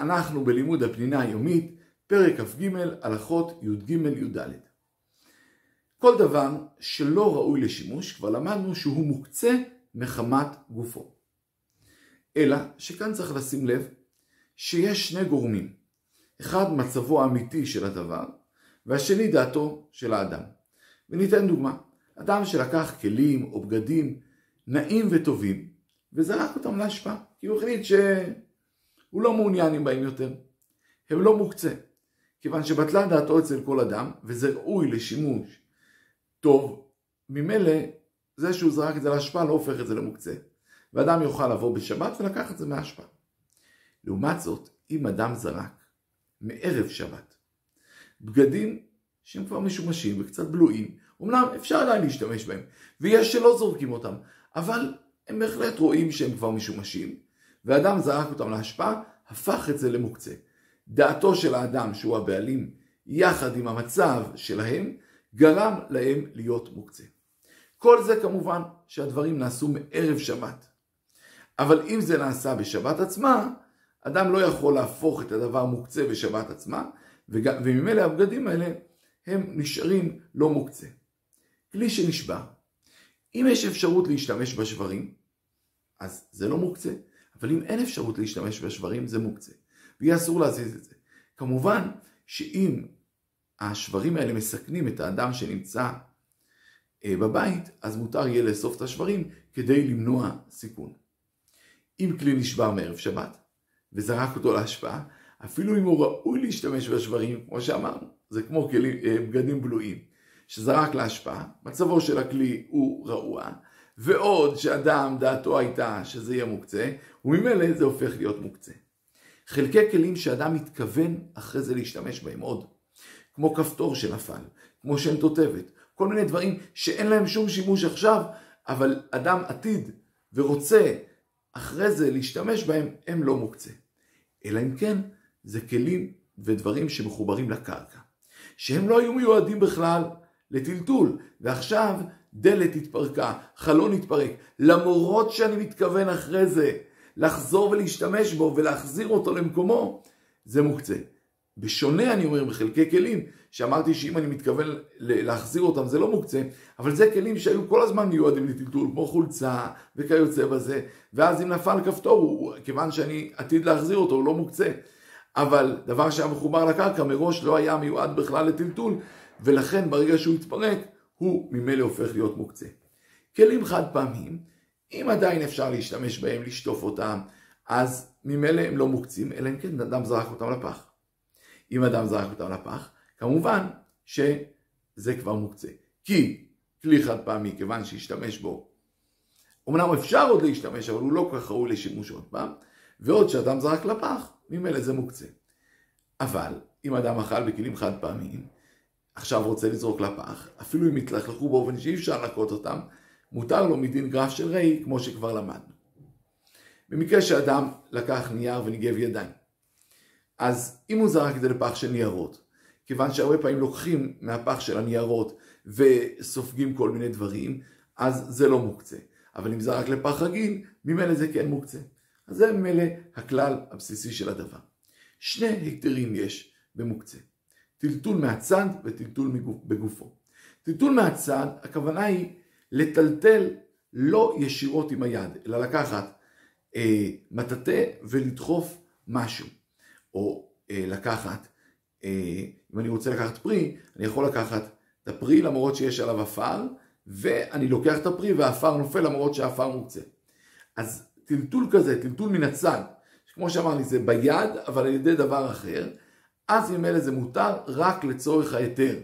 אנחנו בלימוד הפנינה היומית, פרק כ"ג, הלכות י"ג-י"ד. כל דבר שלא ראוי לשימוש, כבר למדנו שהוא מוקצה מחמת גופו. אלא שכאן צריך לשים לב שיש שני גורמים. אחד מצבו האמיתי של הדבר, והשני דעתו של האדם. וניתן דוגמה. אדם שלקח כלים או בגדים נעים וטובים, וזרק אותם להשפעה, כי הוא החליט שהוא לא מעוניין בהם יותר. הם לא מוקצה. כיוון שבטלה דעתו אצל כל אדם, וזה ראוי לשימוש טוב, ממילא זה שהוא זרק את זה להשפעה לא הופך את זה למוקצה. ואדם יוכל לבוא בשבת ולקח את זה מההשפעה. לעומת זאת, אם אדם זרק מערב שבת בגדים שהם כבר משומשים וקצת בלויים, אמנם אפשר עדיין להשתמש בהם, ויש שלא זורקים אותם, אבל הם בהחלט רואים שהם כבר משומשים, ואדם זרק אותם להשפעה, הפך את זה למוקצה. דעתו של האדם, שהוא הבעלים, יחד עם המצב שלהם, גרם להם להיות מוקצה. כל זה כמובן שהדברים נעשו מערב שבת. אבל אם זה נעשה בשבת עצמה, אדם לא יכול להפוך את הדבר מוקצה בשבת עצמה, וממילא הבגדים האלה הם נשארים לא מוקצה. כלי שנשבר. אם יש אפשרות להשתמש בשברים, אז זה לא מוקצה, אבל אם אין אפשרות להשתמש בשברים, זה מוקצה. ויהיה אסור להזיז את זה. כמובן שאם השברים האלה מסכנים את האדם שנמצא אה, בבית, אז מותר יהיה לאסוף את השברים כדי למנוע סיכון. אם כלי נשבר מערב שבת וזרק אותו להשפעה, אפילו אם הוא ראוי להשתמש בשברים, כמו שאמרנו, זה כמו כלי, אה, בגדים בלויים, שזרק להשפעה, מצבו של הכלי הוא רעוע, ועוד שאדם דעתו הייתה שזה יהיה מוקצה, וממילא זה הופך להיות מוקצה. חלקי כלים שאדם מתכוון אחרי זה להשתמש בהם עוד, כמו כפתור שנפל, כמו שן תותבת, כל מיני דברים שאין להם שום שימוש עכשיו, אבל אדם עתיד ורוצה אחרי זה להשתמש בהם, הם לא מוקצה. אלא אם כן, זה כלים ודברים שמחוברים לקרקע, שהם לא היו מיועדים בכלל לטלטול, ועכשיו דלת התפרקה, חלון התפרק, למרות שאני מתכוון אחרי זה לחזור ולהשתמש בו ולהחזיר אותו למקומו, זה מוקצה. בשונה, אני אומר, בחלקי כלים, שאמרתי שאם אני מתכוון להחזיר אותם זה לא מוקצה, אבל זה כלים שהיו כל הזמן מיועדים לטלטול, כמו חולצה וכיוצא בזה, ואז אם נפל כפתור, הוא, כיוון שאני עתיד להחזיר אותו, הוא לא מוקצה. אבל דבר שהיה מחובר לקרקע מראש לא היה מיועד בכלל לטלטול, ולכן ברגע שהוא יתפרק, הוא ממילא הופך להיות מוקצה. כלים חד פעמיים, אם עדיין אפשר להשתמש בהם, לשטוף אותם, אז ממילא הם לא מוקצים, אלא אם כן אדם זרק אותם לפח. אם אדם זרק אותם לפח, כמובן שזה כבר מוקצה. כי כלי חד פעמי, כיוון שהשתמש בו, אמנם אפשר עוד להשתמש, אבל הוא לא כל כך ראוי לשימוש עוד פעם, ועוד שאדם זרק לפח, ממילא זה מוקצה. אבל אם אדם אכל בכלים חד פעמיים, עכשיו רוצה לזרוק לפח, אפילו אם יתלכלכו באופן שאי אפשר לנקות אותם, מותר לו מדין גרף של ראי, כמו שכבר למדנו. במקרה שאדם לקח נייר וניגב ידיים, אז אם הוא זרק את זה לפח של ניירות, כיוון שהרבה פעמים לוקחים מהפח של הניירות וסופגים כל מיני דברים, אז זה לא מוקצה. אבל אם זרק לפח רגיל, ממילא זה כן מוקצה. אז זה ממילא הכלל הבסיסי של הדבר. שני היתרים יש במוקצה. טלטול מהצד וטלטול בגופו. טלטול מהצד, הכוונה היא לטלטל לא ישירות עם היד, אלא לקחת אה, מטאטא ולדחוף משהו. או אה, לקחת, אה, אם אני רוצה לקחת פרי, אני יכול לקחת את הפרי למרות שיש עליו עפר, ואני לוקח את הפרי והעפר נופל למרות שהעפר מוקצה. אז טלטול כזה, טלטול מן הצד, כמו שאמרתי, זה ביד, אבל על ידי דבר אחר, אז ממילא זה מותר רק לצורך ההיתר.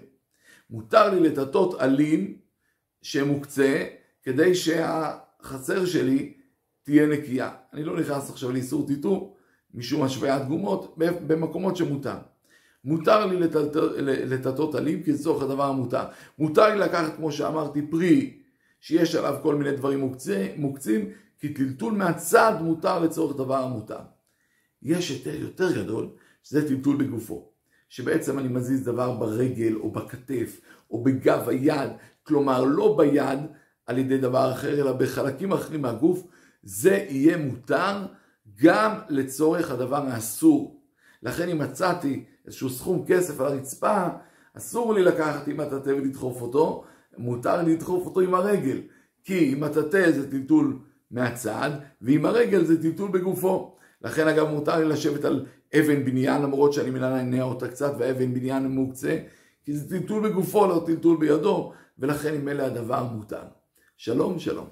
מותר לי לטטות עלים שמוקצה, כדי שהחצר שלי תהיה נקייה. אני לא נכנס עכשיו לאיסור טיטור, משום השוויית גומות במקומות שמותר. מותר לי לטטות עלים כי לצורך הדבר המותר. מותר לי לקחת, כמו שאמרתי, פרי שיש עליו כל מיני דברים מוקצה, מוקצים, כי טלטול מהצד מותר לצורך דבר המותר. יש היתר יותר גדול, שזה טלטול בגופו. שבעצם אני מזיז דבר ברגל או בכתף או בגב היד, כלומר לא ביד על ידי דבר אחר, אלא בחלקים אחרים מהגוף, זה יהיה מותר גם לצורך הדבר האסור. לכן אם מצאתי איזשהו סכום כסף על הרצפה, אסור לי לקחת עם מטאטא ולדחוף אותו, מותר לי לדחוף אותו עם הרגל. כי עם מטאטא זה טלטול מהצד, ועם הרגל זה טלטול בגופו. לכן אגב מותר לי לשבת על אבן בניין, למרות שאני מנענע אותה קצת, והאבן בניין מוקצה, כי זה טלטול בגופו, לא טלטול בידו, ולכן אם אלה הדבר מותר. שלום, שלום.